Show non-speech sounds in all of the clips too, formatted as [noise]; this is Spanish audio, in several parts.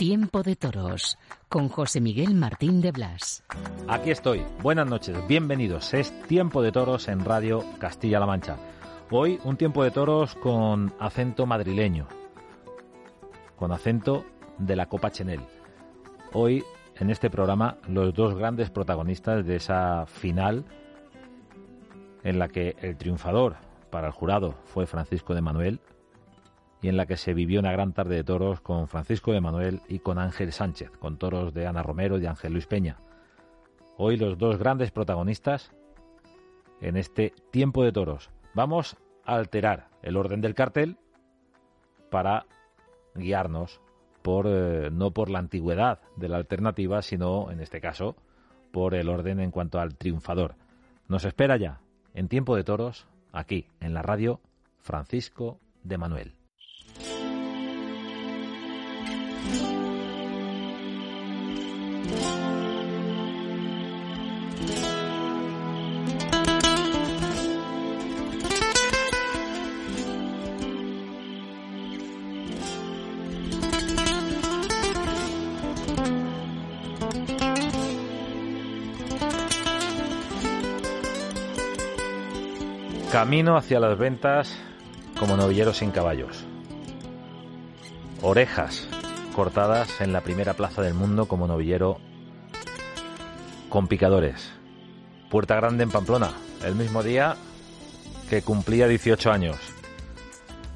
Tiempo de Toros con José Miguel Martín de Blas. Aquí estoy. Buenas noches, bienvenidos. Es Tiempo de Toros en Radio Castilla-La Mancha. Hoy un Tiempo de Toros con acento madrileño, con acento de la Copa Chenel. Hoy en este programa los dos grandes protagonistas de esa final en la que el triunfador para el jurado fue Francisco de Manuel y en la que se vivió una gran tarde de toros con Francisco de Manuel y con Ángel Sánchez, con toros de Ana Romero y Ángel Luis Peña. Hoy los dos grandes protagonistas en este tiempo de toros. Vamos a alterar el orden del cartel para guiarnos por eh, no por la antigüedad de la alternativa, sino en este caso por el orden en cuanto al triunfador. Nos espera ya en tiempo de toros aquí en la radio Francisco de Manuel. Camino hacia las ventas como novillero sin caballos. Orejas cortadas en la primera plaza del mundo como novillero con picadores. Puerta Grande en Pamplona, el mismo día que cumplía 18 años.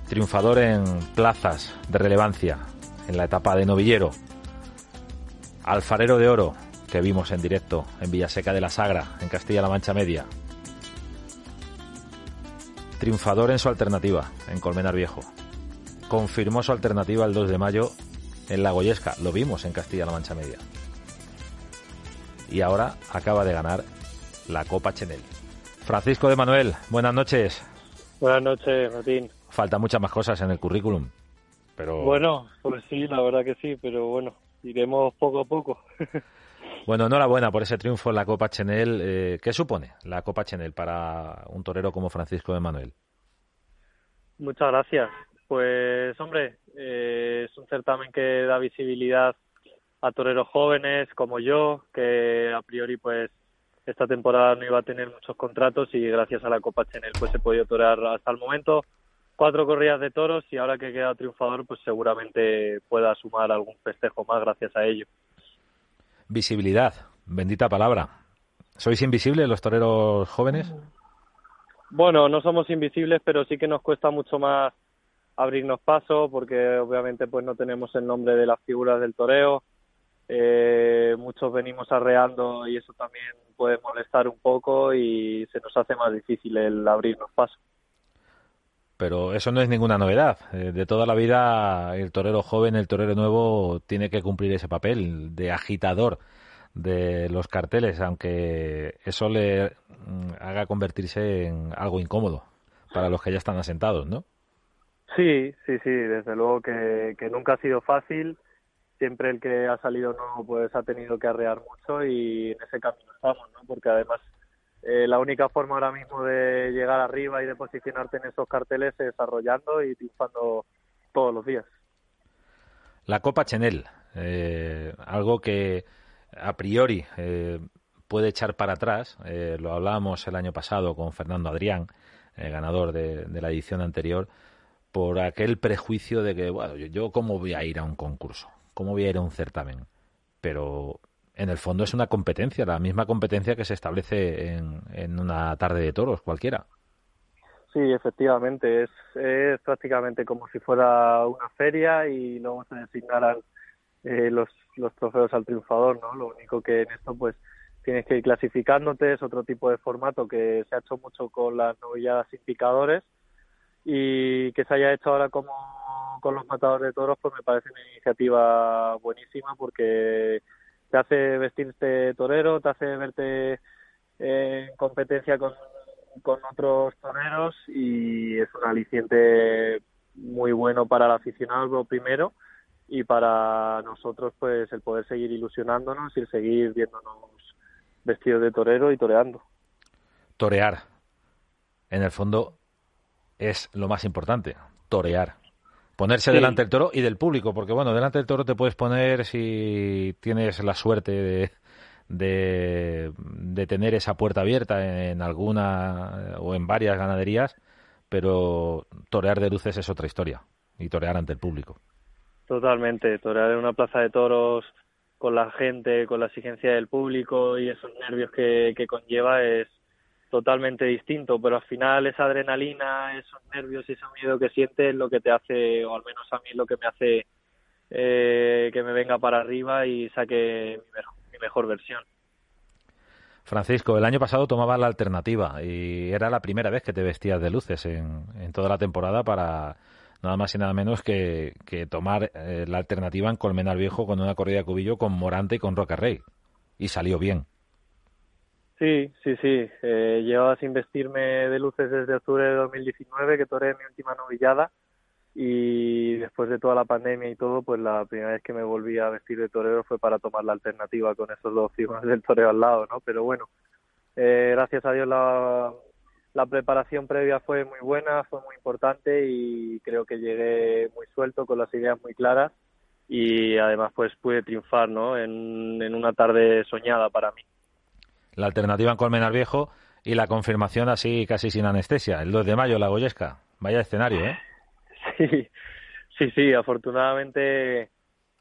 Triunfador en plazas de relevancia en la etapa de novillero. Alfarero de Oro, que vimos en directo en Villaseca de la Sagra, en Castilla-La Mancha Media triunfador en su alternativa, en Colmenar Viejo. Confirmó su alternativa el 2 de mayo en La Goyesca, lo vimos en Castilla-La Mancha Media. Y ahora acaba de ganar la Copa Chenel. Francisco de Manuel, buenas noches. Buenas noches, Martín. Faltan muchas más cosas en el currículum, pero... Bueno, pues sí, la verdad que sí, pero bueno, iremos poco a poco. [laughs] Bueno, enhorabuena por ese triunfo en la Copa Chenel. Eh, ¿Qué supone la Copa Chenel para un torero como Francisco de Manuel? Muchas gracias. Pues, hombre, eh, es un certamen que da visibilidad a toreros jóvenes como yo, que a priori, pues, esta temporada no iba a tener muchos contratos y gracias a la Copa Chenel, pues, he podido torear hasta el momento cuatro corridas de toros y ahora que queda triunfador, pues, seguramente pueda sumar algún festejo más gracias a ello. Visibilidad, bendita palabra. ¿Sois invisibles los toreros jóvenes? Bueno, no somos invisibles, pero sí que nos cuesta mucho más abrirnos paso porque obviamente pues no tenemos el nombre de las figuras del toreo. Eh, muchos venimos arreando y eso también puede molestar un poco y se nos hace más difícil el abrirnos paso. Pero eso no es ninguna novedad. Eh, de toda la vida, el torero joven, el torero nuevo, tiene que cumplir ese papel de agitador de los carteles, aunque eso le mm, haga convertirse en algo incómodo para los que ya están asentados, ¿no? Sí, sí, sí, desde luego que, que nunca ha sido fácil. Siempre el que ha salido nuevo pues ha tenido que arrear mucho y en ese camino estamos, ¿no? Porque además eh, la única forma ahora mismo de llegar arriba y de posicionarte en esos carteles es desarrollando y triunfando todos los días. La Copa Chenel, eh, algo que a priori eh, puede echar para atrás, lo hablábamos el año pasado con Fernando Adrián, ganador de, de, la edición anterior, por aquel prejuicio de que, bueno, yo, yo cómo voy a ir a un concurso, cómo voy a ir a un certamen, pero en el fondo es una competencia, la misma competencia que se establece en, una tarde de toros cualquiera. Sí, efectivamente, es, es prácticamente como si fuera una feria y luego se designaran eh, los, los trofeos al triunfador, ¿no? Lo único que en esto, pues, tienes que ir clasificándote, es otro tipo de formato que se ha hecho mucho con las novilladas sin picadores y que se haya hecho ahora como con los matadores de toros, pues me parece una iniciativa buenísima porque te hace vestirte torero, te hace verte en competencia con, otros toreros y es un aliciente muy bueno para el aficionado primero y para nosotros pues el poder seguir ilusionándonos y seguir viéndonos vestidos de torero y toreando. Torear, en el fondo, es lo más importante, torear. Ponerse delante del toro y del público, porque bueno, delante del toro te puedes poner si tienes la suerte de, de, de tener esa puerta abierta en alguna o en varias ganaderías, pero torear de luces es otra historia y torear ante el público. Totalmente, torear en una plaza de toros con la gente, con la exigencia del público y esos nervios que, que conlleva es totalmente distinto, pero al final esa adrenalina, esos nervios y ese miedo que sientes es lo que te hace, o al menos a mí lo que me hace eh, que me venga para arriba y saque mi mejor, versión. Francisco, el año pasado tomabas la alternativa y era la primera vez que te vestías de luces en, en toda la temporada para nada más y nada menos que, que tomar eh, la alternativa en Colmenar Viejo con una corrida de cubillo con Morante y con Roca Rey. Y salió bien. Sí, sí, sí. Eh, llevaba sin vestirme de luces desde octubre de 2019, que toré mi última novillada. Y después de toda la pandemia y todo, pues la primera vez que me volví a vestir de torero fue para tomar la alternativa con esos dos figuras del toreo al lado, ¿no? Pero bueno, eh, gracias a Dios la, la preparación previa fue muy buena, fue muy importante y creo que llegué muy suelto, con las ideas muy claras y además pues pude triunfar, ¿no? En, en una tarde soñada para mí la alternativa en Colmenar Viejo y la confirmación así casi sin anestesia, el 2 de mayo, la Goyesca. Vaya escenario, ¿eh? [laughs] Sí, sí, sí, afortunadamente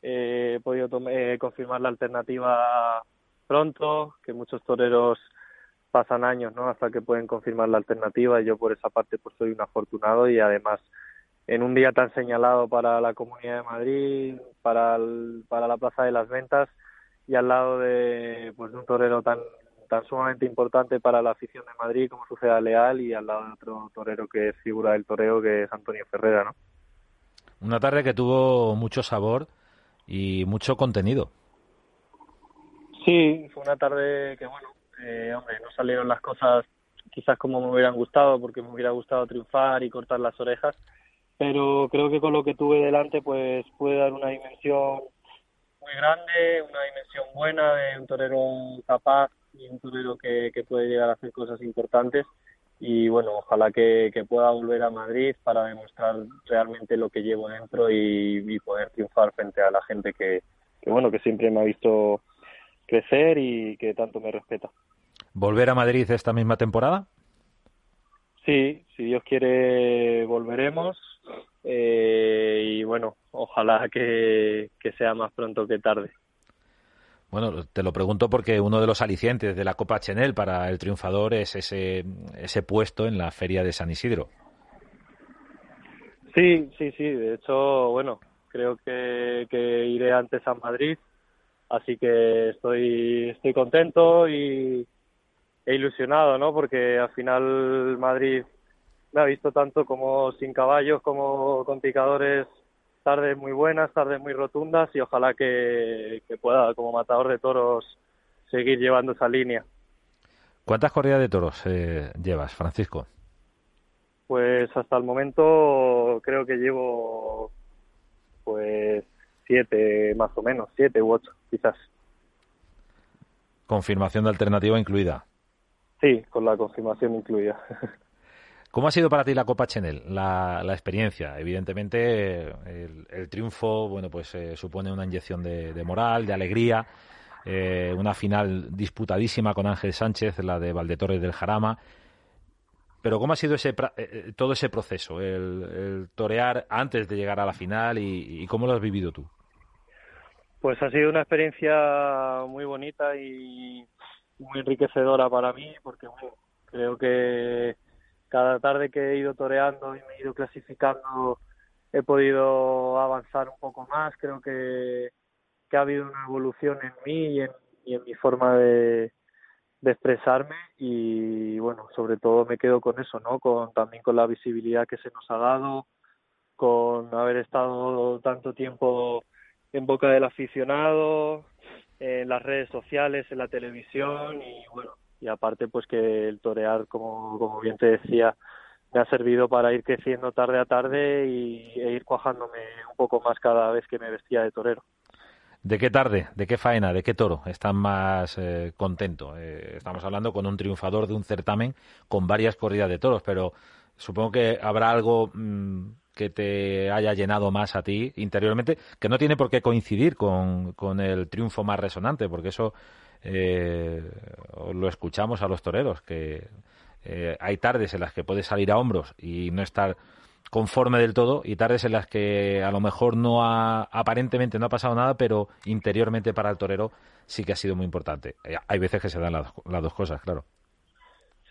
eh, he podido eh, confirmar la alternativa pronto, que muchos toreros pasan años, ¿no? Hasta que pueden confirmar la alternativa y yo por esa parte pues soy un afortunado y además en un día tan señalado para la Comunidad de Madrid, para, para la Plaza de las Ventas y al lado de pues de un torero tan tan sumamente importante para la afición de Madrid como suceda Leal y al lado de otro torero que es figura del toreo que es Antonio Ferrera, ¿no? Una tarde que tuvo mucho sabor y mucho contenido. Sí, fue una tarde que, bueno, eh, hombre, no salieron las cosas quizás como me hubieran gustado, porque me hubiera gustado triunfar y cortar las orejas, pero creo que con lo que tuve delante, pues pude dar una dimensión muy grande, una dimensión buena de un torero capaz y un torero que, que puede llegar a hacer cosas importantes y bueno, ojalá que, que, pueda volver a Madrid para demostrar realmente lo que llevo dentro y, y poder triunfar frente a la gente que, que, bueno, que siempre me ha visto crecer y que tanto me respeta. ¿Volver a Madrid esta misma temporada? Sí, si Dios quiere volveremos eh, y bueno, ojalá que, que sea más pronto que tarde. Bueno, te lo pregunto porque uno de los alicientes de la Copa Chenel para el triunfador es ese, puesto en la Feria de San Isidro. Sí, sí, sí. De hecho, bueno, creo que, que iré antes a Madrid, así que estoy, estoy contento y e ilusionado, ¿no? Porque al final Madrid me ha visto tanto como sin caballos, como con picadores tardes muy buenas, tardes muy rotundas y ojalá que, que, pueda, como matador de toros, seguir llevando esa línea. ¿Cuántas corridas de toros eh, llevas, Francisco? Pues hasta el momento creo que llevo pues siete más o menos, siete u ocho quizás. ¿Confirmación de alternativa incluida? Sí, con la confirmación incluida. [laughs] ¿Cómo ha sido para ti la Copa Chenel, la, experiencia? Evidentemente, el, triunfo, bueno, pues eh, supone una inyección de, moral, de alegría, eh, una final disputadísima con Ángel Sánchez, la de Valdetorres del Jarama. Pero ¿cómo ha sido ese, eh, todo ese proceso, el, torear antes de llegar a la final y, cómo lo has vivido tú? Pues ha sido una experiencia muy bonita y muy enriquecedora para mí, porque creo que cada tarde que he ido toreando y me he ido clasificando he podido avanzar un poco más. Creo que, que ha habido una evolución en mí y en, y en mi forma de, de, expresarme y bueno, sobre todo me quedo con eso, ¿no? Con también con la visibilidad que se nos ha dado, con haber estado tanto tiempo en boca del aficionado, en las redes sociales, en la televisión y bueno, y aparte pues que el torear, como, como bien te decía, me ha servido para ir creciendo tarde a tarde y, e ir cuajándome un poco más cada vez que me vestía de torero. ¿De qué tarde, de qué faena, de qué toro están más eh, contento? Eh, estamos hablando con un triunfador de un certamen con varias corridas de toros, pero supongo que habrá algo mm, que te haya llenado más a ti interiormente, que no tiene por qué coincidir con, con el triunfo más resonante, porque eso eh, lo escuchamos a los toreros, que eh, hay tardes en las que puedes salir a hombros y no estar conforme del todo y tardes en las que a lo mejor no ha, aparentemente no ha pasado nada, pero interiormente para el torero sí que ha sido muy importante. Eh, hay veces que se dan las, dos cosas, claro.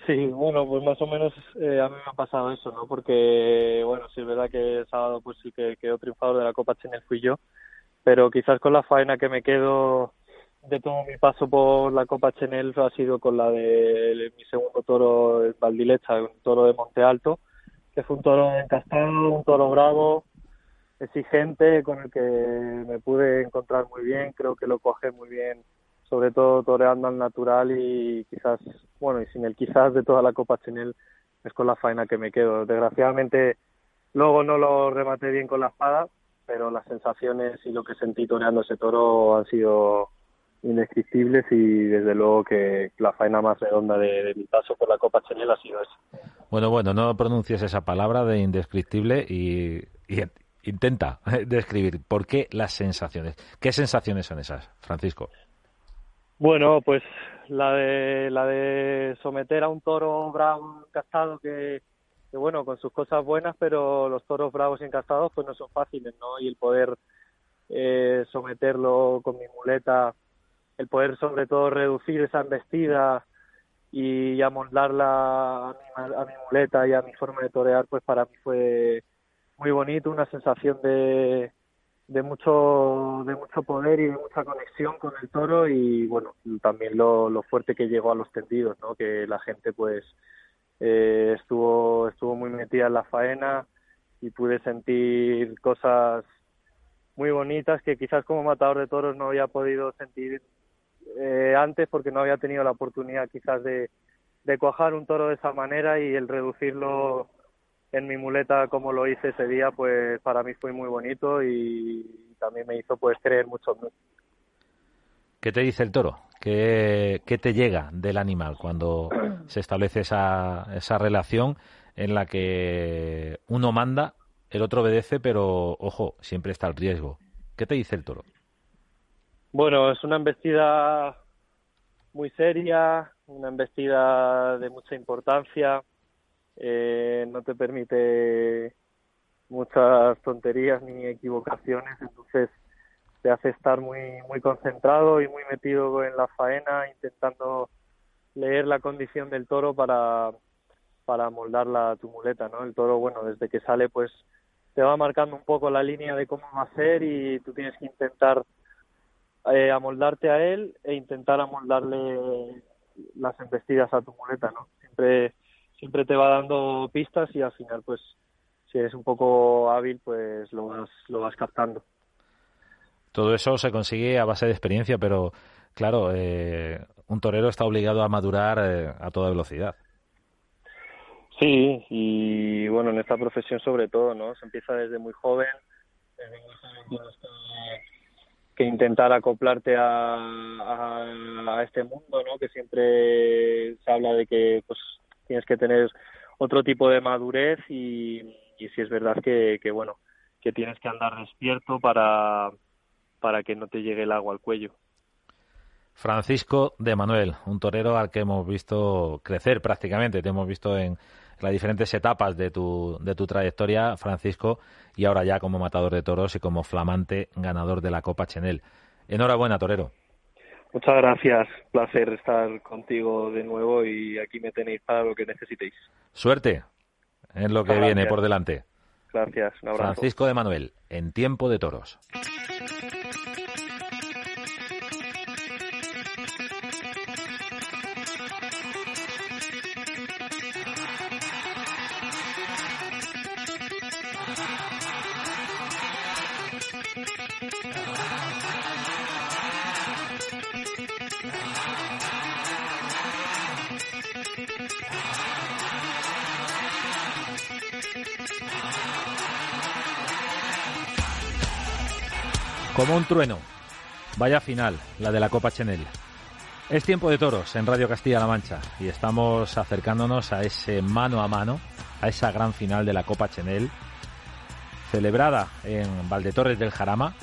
Sí, bueno, pues más o menos eh, a mí me ha pasado eso, ¿no? Porque, bueno, sí es verdad que el sábado pues sí que quedó triunfador de la Copa Chenel fui yo, pero quizás con la faena que me quedo de todo mi paso por la Copa Chenel ha sido con la de mi segundo toro, el Valdilecha, un toro de Monte Alto, que fue un toro encastado, un toro bravo, exigente, con el que me pude encontrar muy bien, creo que lo coge muy bien, sobre todo toreando al natural y quizás, bueno, y sin el quizás de toda la Copa Chenel es con la faena que me quedo. Desgraciadamente luego no lo rematé bien con la espada, pero las sensaciones y lo que sentí toreando ese toro han sido indescriptibles y desde luego que la faena más redonda de, mi paso por la Copa Chenel ha sido esa. Bueno, bueno, no pronuncies esa palabra de indescriptible y, intenta [laughs] describir por qué las sensaciones. ¿Qué sensaciones son esas, Francisco? Bueno, pues la de la de someter a un toro bravo encastado que, que bueno, con sus cosas buenas, pero los toros bravos encastados pues no son fáciles, ¿no? Y el poder eh, someterlo con mi muleta el poder sobre todo reducir esa embestida y amoldarla a mi, a mi muleta y a mi forma de torear, pues para mí fue muy bonito, una sensación de, de mucho de mucho poder y de mucha conexión con el toro y bueno también lo, lo fuerte que llegó a los tendidos no que la gente pues eh, estuvo estuvo muy metida en la faena y pude sentir cosas muy bonitas que quizás como matador de toros no había podido sentir eh, antes porque no había tenido la oportunidad quizás de, de cuajar un toro de esa manera y el reducirlo en mi muleta como lo hice ese día pues para mí fue muy bonito y también me hizo pues creer mucho en ¿Qué te dice el toro? ¿Qué, ¿Qué, te llega del animal cuando [clears throat] se establece esa, esa relación en la que uno manda, el otro obedece, pero ojo, siempre está el riesgo? ¿Qué te dice el toro? Bueno, es una embestida muy seria, una embestida de mucha importancia, eh, no te permite muchas tonterías ni equivocaciones, entonces te hace estar muy muy concentrado y muy metido en la faena, intentando leer la condición del toro para para moldarla a tu muleta, ¿no? El toro, bueno, desde que sale, pues te va marcando un poco la línea de cómo va a ser y tú tienes que intentar eh, amoldarte a él e intentar amoldarle las embestidas a tu muleta, ¿no? Siempre, siempre te va dando pistas y al final, pues, si eres un poco hábil, pues lo vas, lo vas captando. Todo eso se consigue a base de experiencia, pero claro, eh, un torero está obligado a madurar eh, a toda velocidad. Sí, y bueno, en esta profesión sobre todo, ¿no? Se empieza desde muy joven, desde muy joven que intentar acoplarte a, a, este mundo, ¿no? Que siempre se habla de que pues tienes que tener otro tipo de madurez y, sí es verdad que, que bueno que tienes que andar despierto para para que no te llegue el agua al cuello. Francisco de Manuel, un torero al que hemos visto crecer prácticamente, te hemos visto en las diferentes etapas de tu, de tu trayectoria, Francisco, y ahora ya como matador de toros y como flamante ganador de la Copa Chenel. Enhorabuena, torero. Muchas gracias, placer estar contigo de nuevo y aquí me tenéis para lo que necesitéis. Suerte en lo que viene por delante. Gracias, un abrazo. Francisco de Manuel, en tiempo de toros. Como un trueno. Vaya final, la de la Copa Chenel. Es tiempo de toros en Radio Castilla-La Mancha y estamos acercándonos a ese mano a mano, a esa gran final de la Copa Chenel, celebrada en Valdetorres del Jarama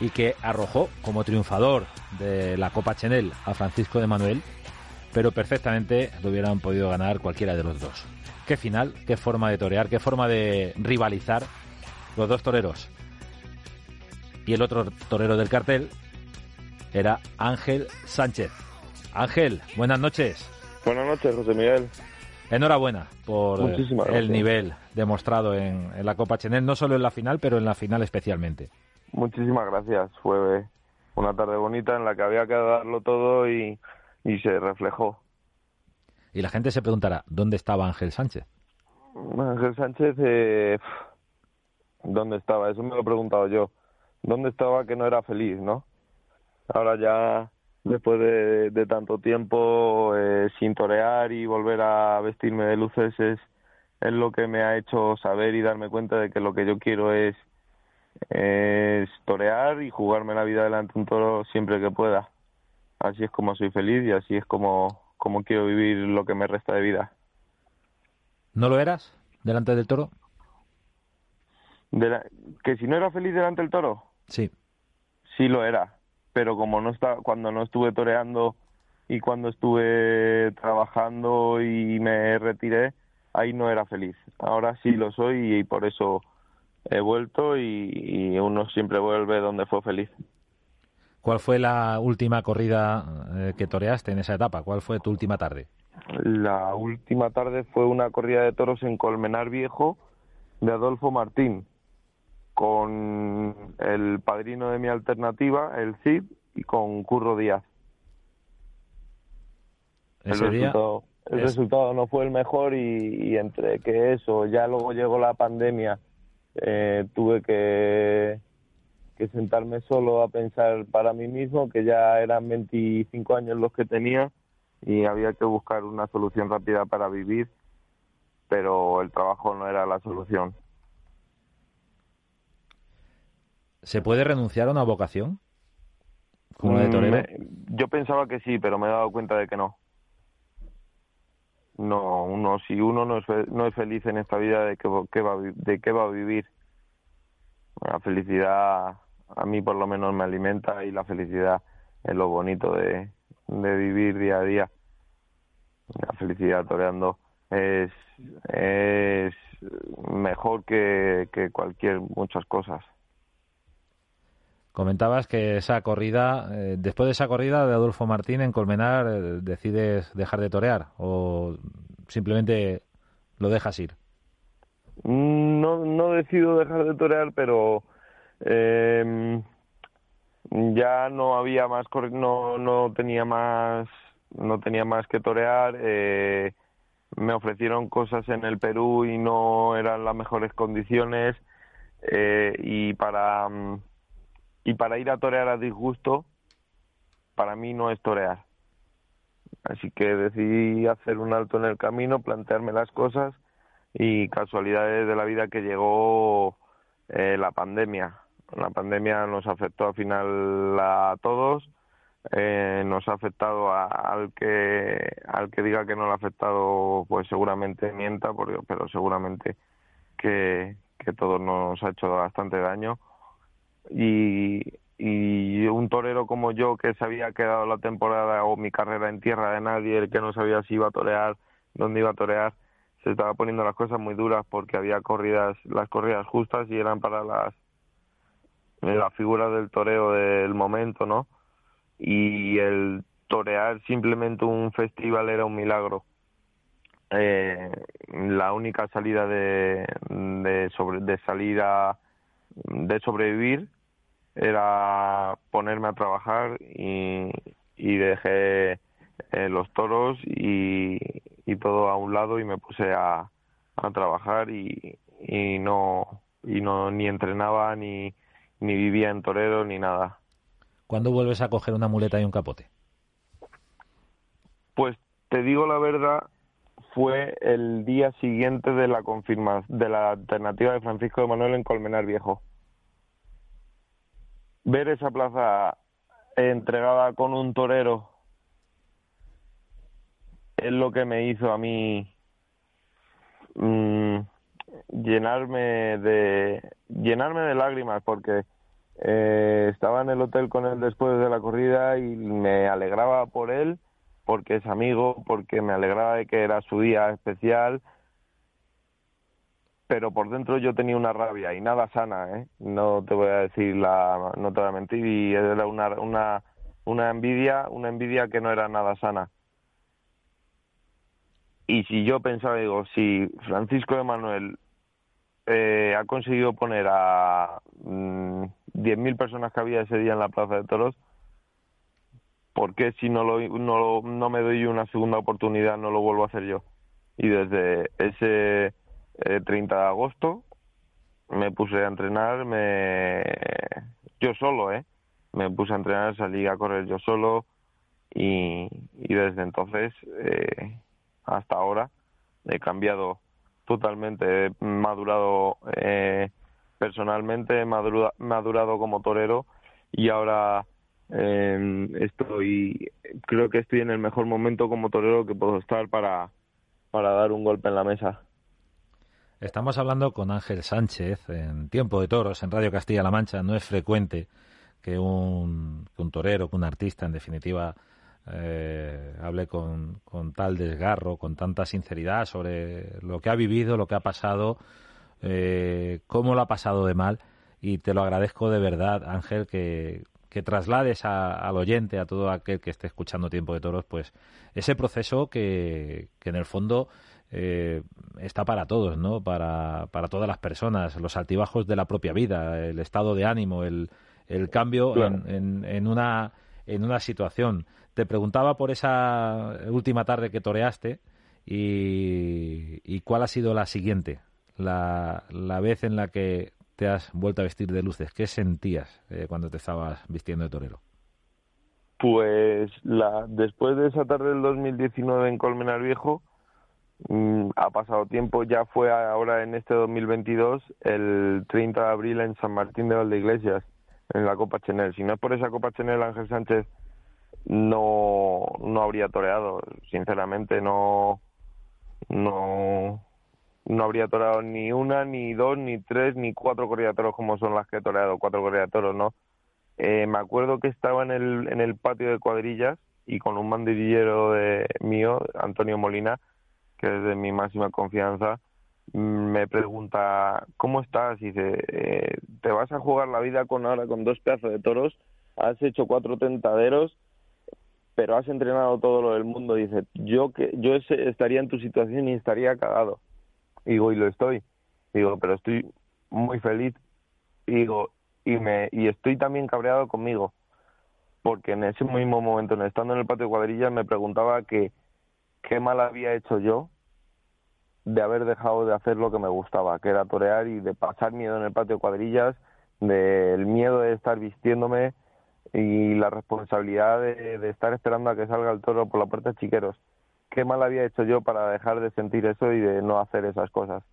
y que arrojó como triunfador de la Copa Chenel a Francisco de Manuel, pero perfectamente lo hubieran podido ganar cualquiera de los dos. Qué final, qué forma de torear, qué forma de rivalizar los dos toreros y el otro torero del cartel era Ángel Sánchez. Ángel, buenas noches. Buenas noches, José Miguel. Enhorabuena por el nivel demostrado en, la Copa Chenel, no solo en la final, pero en la final especialmente. Muchísimas gracias. Fue una tarde bonita en la que había que darlo todo y, se reflejó. Y la gente se preguntará, ¿dónde estaba Ángel Sánchez? Ángel Sánchez, eh, ¿dónde estaba? Eso me lo he preguntado yo dónde estaba que no era feliz, ¿no? Ahora ya después de, tanto tiempo eh, sin torear y volver a vestirme de luces es, es lo que me ha hecho saber y darme cuenta de que lo que yo quiero es, es torear y jugarme la vida delante de un toro siempre que pueda. Así es como soy feliz y así es como, como quiero vivir lo que me resta de vida. ¿No lo eras delante del toro? De ¿Que si no era feliz delante del toro? Sí. Sí lo era, pero como no está, cuando no estuve toreando y cuando estuve trabajando y me retiré, ahí no era feliz. Ahora sí lo soy y por eso he vuelto y, uno siempre vuelve donde fue feliz. ¿Cuál fue la última corrida eh, que toreaste en esa etapa? ¿Cuál fue tu última tarde? La última tarde fue una corrida de toros en Colmenar Viejo de Adolfo Martín con el padrino de mi alternativa, el CID, y con Curro Díaz. el, resultado, el resultado no fue el mejor y, entre que eso, ya luego llegó la pandemia, eh, tuve que, que sentarme solo a pensar para mí mismo, que ya eran 25 años los que tenía y había que buscar una solución rápida para vivir, pero el trabajo no era la solución. ¿Se puede renunciar a una vocación? Como la de torero. Mm, yo pensaba que sí, pero me he dado cuenta de que no. No, uno, si uno no es, no es feliz en esta vida, ¿de qué, va, ¿de qué va a vivir? La felicidad a mí por lo menos me alimenta y la felicidad es lo bonito de, de vivir día a día. La felicidad toreando es, es mejor que, que cualquier muchas cosas. Comentabas que esa corrida, eh, después de esa corrida de Adolfo Martín en Colmenar, eh, decides dejar de torear o simplemente lo dejas ir. No, no decido dejar de torear, pero em, ya no había más, no, no tenía más, no tenía más que torear. Eh, me ofrecieron cosas en el Perú y no eran las mejores condiciones y para mm, y para ir a torear a disgusto, para mí no es torear. Así que decidí hacer un alto en el camino, plantearme las cosas y casualidades de la vida que llegó eh, la pandemia. La pandemia nos afectó al final a todos, eh, nos ha afectado al que al que diga que no le ha afectado, pues seguramente mienta, pero seguramente que, que todos nos ha hecho bastante daño y, y un torero como yo que se había quedado la temporada o mi carrera en tierra de nadie, el que no sabía si iba a torear, dónde iba a torear, se estaba poniendo las cosas muy duras porque había corridas, las corridas justas y eran para las la figura del toreo del momento, ¿no? Y el torear simplemente un festival era un milagro. Eh, la única salida de, de, sobre, de salir de sobrevivir era ponerme a trabajar y, y dejé eh, los toros y, y, todo a un lado y me puse a, a trabajar y, y no y no ni entrenaba ni ni vivía en torero ni nada. ¿Cuándo vuelves a coger una muleta y un capote? Pues te digo la verdad, fue el día siguiente de la confirmación de la alternativa de Francisco de Manuel en Colmenar Viejo. Ver esa plaza entregada con un torero es lo que me hizo a mí mm, llenarme de llenarme de lágrimas porque eh, estaba en el hotel con él después de la corrida y me alegraba por él porque es amigo, porque me alegraba de que era su día especial, pero por dentro yo tenía una rabia y nada sana, ¿eh? No te voy a decir la, no te voy a mentir y era una, una, una envidia, una envidia que no era nada sana. Y si yo pensaba, digo, si Francisco de Manuel eh, ha conseguido poner a mm, 10.000 personas que había ese día en la Plaza de Toros, ¿por qué si no, lo, no, no me doy una segunda oportunidad no lo vuelvo a hacer yo? Y desde ese 30 eh, de agosto me puse a entrenar, me yo solo, ¿eh? Me puse a entrenar, salí a correr yo solo y, y desde entonces eh, hasta ahora he cambiado totalmente, he madurado eh, personalmente, he madurado como torero y ahora eh, estoy, creo que estoy en el mejor momento como torero que puedo estar para, para dar un golpe en la mesa. Estamos hablando con Ángel Sánchez en Tiempo de Toros en Radio Castilla-La Mancha. No es frecuente que un, torero, que un artista, en definitiva, eh, hable con, con, tal desgarro, con tanta sinceridad sobre lo que ha vivido, lo que ha pasado, eh, cómo lo ha pasado de mal. Y te lo agradezco de verdad, Ángel, que, que traslades al oyente, a todo aquel que esté escuchando Tiempo de Toros, pues ese proceso que, que en el fondo eh, está para todos, ¿no? Para, para todas las personas, los altibajos de la propia vida, el estado de ánimo, el, el cambio en, en, una, en una situación. Te preguntaba por esa última tarde que toreaste y, y cuál ha sido la siguiente, la, la vez en la que te has vuelto a vestir de luces. ¿Qué sentías eh, cuando te estabas vistiendo de torero? Pues la, después de esa tarde del 2019 en Colmenar Viejo, mmm, ha pasado tiempo, ya fue ahora en este 2022, el 30 de abril en San Martín de Valdeiglesias, en la Copa Chenel. Si no es por esa Copa Chenel, Ángel Sánchez no, no habría toreado, sinceramente no, no, no habría toreado ni una, ni dos, ni tres, ni cuatro corridas toros como son las que he toreado, cuatro corridas toros, ¿no? Eh, me acuerdo que estaba en el, en el patio de cuadrillas y con un mandillero de mío, Antonio Molina, que es de mi máxima confianza, me pregunta, ¿cómo estás? Y dice, eh, ¿te vas a jugar la vida con ahora con dos pedazos de toros? Has hecho cuatro tentaderos, pero has entrenado todo lo del mundo. Dice, yo que yo estaría en tu situación y estaría cagado. Digo, y lo estoy. Digo, pero estoy muy feliz. Digo, y, me, y estoy también cabreado conmigo. Porque en ese mismo momento, estando en el patio de cuadrillas, me preguntaba que qué mal había hecho yo de haber dejado de hacer lo que me gustaba, que era torear y de pasar miedo en el patio de cuadrillas, del miedo de estar vistiéndome y la responsabilidad de, de estar esperando a que salga el toro por la puerta de chiqueros qué mal había hecho yo para dejar de sentir eso y de no hacer esas cosas.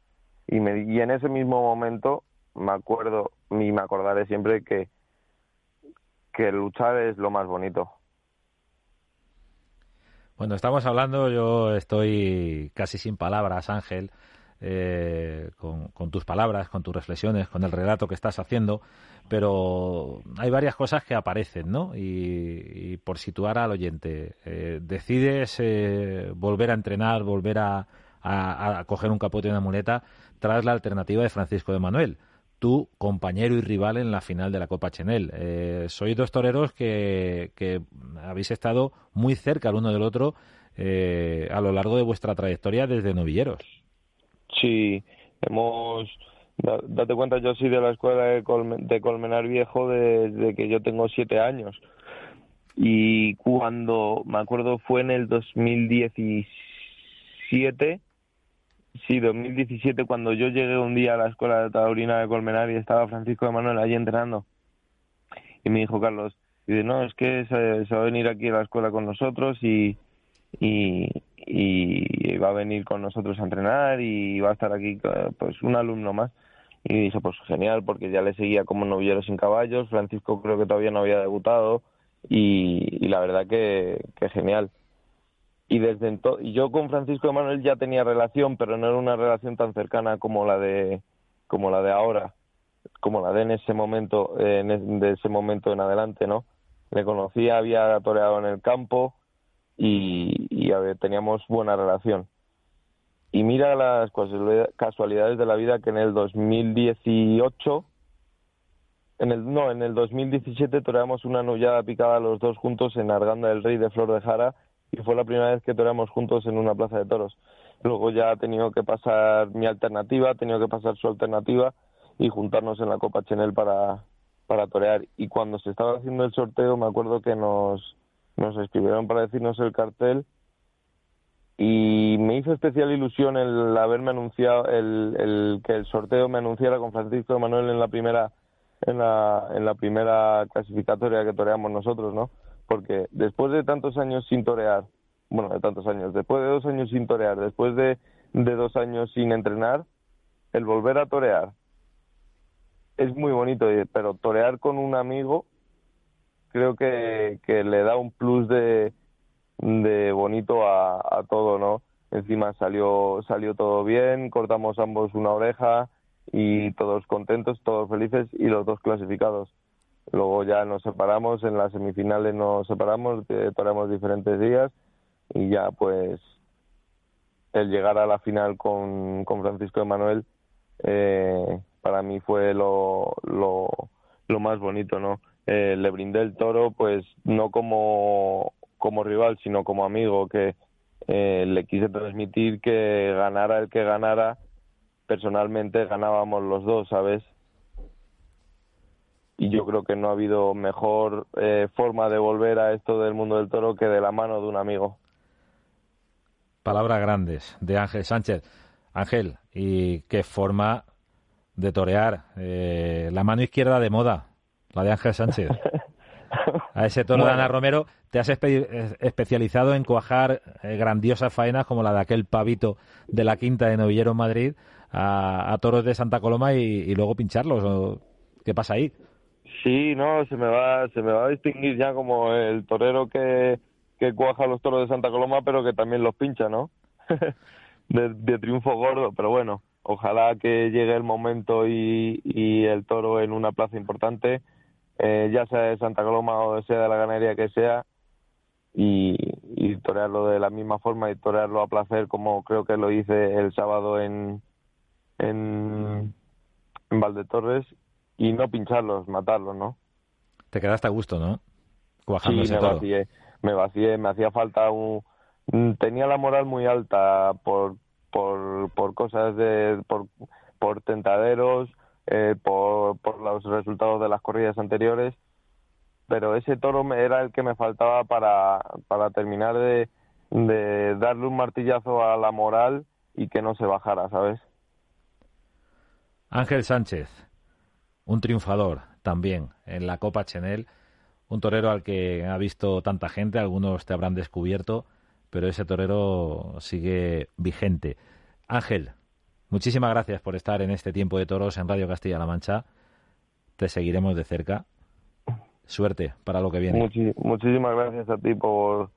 Y, en ese mismo momento me acuerdo y me acordaré siempre que, que luchar es lo más bonito. Bueno, estamos hablando, yo estoy casi sin palabras, Ángel, eh, con, tus palabras, con tus reflexiones, con el relato que estás haciendo, pero hay varias cosas que aparecen, ¿no? Y, y por situar al oyente, eh, decides eh, volver a entrenar, volver a, a, a, coger un capote y una muleta tras la alternativa de Francisco de Manuel, tu compañero y rival en la final de la Copa Chenel. Eh, sois dos toreros que, que, habéis estado muy cerca el uno del otro eh, a lo largo de vuestra trayectoria desde novilleros. Sí, hemos date cuenta, yo soy de la escuela de, Colmen, de Colmenar Viejo desde que yo tengo siete años. Y cuando, me acuerdo, fue en el 2017, sí, 2017, cuando yo llegué un día a la escuela de Taurina de Colmenar y estaba Francisco de Manuel allí entrenando. y me dijo Carlos, dice, no, es que se, va a venir aquí a la escuela con nosotros y, y, y va a venir con nosotros a entrenar y va a estar aquí pues un alumno más. Y dije, pues genial, porque ya le seguía como novillero sin caballos, Francisco creo que todavía no había debutado y, la verdad que, que genial. Y desde entonces y yo con Francisco de Manuel ya tenía relación pero no era una relación tan cercana como la de como la de ahora como la de en ese momento en de ese momento en adelante no le conocía había toreado en el campo y, teníamos buena relación y mira las casualidades de la vida que en el 2018 en el no en el 2017 toreamos una nullada picada los dos juntos en Arganda del Rey de Flor de Jara y fue la primera vez que toreamos juntos en una plaza de toros. Luego ya ha tenido que pasar mi alternativa, ha tenido que pasar su alternativa y juntarnos en la Copa Chenel para, para torear. Y cuando se estaba haciendo el sorteo, me acuerdo que nos, nos escribieron para decirnos el cartel y me hizo especial ilusión el haberme anunciado, el, el que el sorteo me anunciara con Francisco Manuel en la primera en la, en la primera clasificatoria que toreamos nosotros, ¿no? porque después de tantos años sin torear, bueno, de tantos años, después de dos años sin torear, después de, de dos años sin entrenar, el volver a torear es muy bonito, pero torear con un amigo creo que, que le da un plus de, de bonito a, a todo, ¿no? Encima salió, salió todo bien, cortamos ambos una oreja y todos contentos, todos felices y los dos clasificados. Luego ya nos separamos, en las semifinales nos separamos, paramos diferentes días y ya pues el llegar a la final con, con Francisco Emanuel eh, para mí fue lo, lo, lo más bonito, ¿no? Eh, le brindé el toro pues no como, como rival sino como amigo que eh, le quise transmitir que ganara el que ganara personalmente ganábamos los dos, ¿sabes? y yo creo que no ha habido mejor eh, forma de volver a esto del mundo del toro que de la mano de un amigo. Palabras grandes de Ángel Sánchez. Ángel, ¿y qué forma de torear? Eh, la mano izquierda de moda, la de Ángel Sánchez. [laughs] A ese toro de Ana Romero te has especializado en cuajar eh, grandiosas faenas como la de aquel pavito de la quinta de Novillero en Madrid a, toros de Santa Coloma y, y luego pincharlos. ¿Qué pasa ahí? Sí, no, se me va, se me va a distinguir ya como el torero que, que cuaja los toros de Santa Coloma, pero que también los pincha, ¿no? [laughs] de, triunfo gordo, pero bueno, ojalá que llegue el momento y, y el toro en una plaza importante, eh, ya sea de Santa Coloma o sea de la ganadería que sea, y, y torearlo de la misma forma y torearlo a placer como creo que lo hice el sábado en, en, en Valdetorres y no pincharlos, matarlos, ¿no? Te quedaste a gusto, ¿no? Cuajando sí, me vacié, me vacié, me hacía falta un... Mm, tenía la moral muy alta por, por, por cosas de... por, por tentaderos, eh, por, los resultados de las corridas anteriores, pero ese toro era el que me faltaba para, para terminar de, de darle un martillazo a la moral y que no se bajara, ¿sabes? Ángel Sánchez, un triunfador también en la Copa Chenel, un torero al que ha visto tanta gente, algunos te habrán descubierto, pero ese torero sigue vigente. Ángel, muchísimas gracias por estar en este tiempo de toros en Radio Castilla-La Mancha. Te seguiremos de cerca. Suerte para lo que viene. muchísimas gracias a ti por,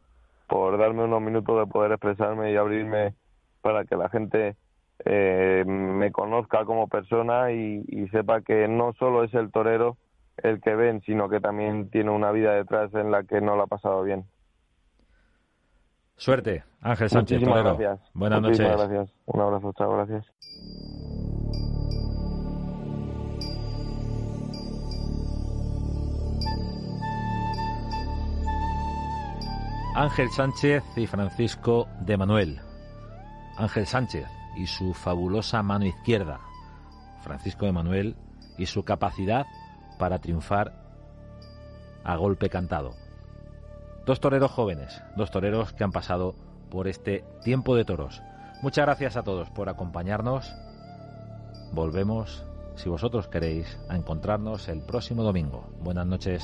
por darme unos minutos de poder expresarme y abrirme para que la gente eh, me conozca como persona y, sepa que no solo es el torero el que ven, sino que también tiene una vida detrás en la que no lo ha pasado bien. Suerte, Ángel Sánchez. Muchísimas gracias. Buenas Muchísimas gracias. Un abrazo, chao, gracias. Ángel Sánchez y Francisco de Manuel. Ángel Sánchez, y su fabulosa mano izquierda, Francisco de Manuel, y su capacidad para triunfar a golpe cantado. Dos toreros jóvenes, dos toreros que han pasado por este tiempo de toros. Muchas gracias a todos por acompañarnos. Volvemos si vosotros queréis, a encontrarnos el próximo domingo. Buenas noches.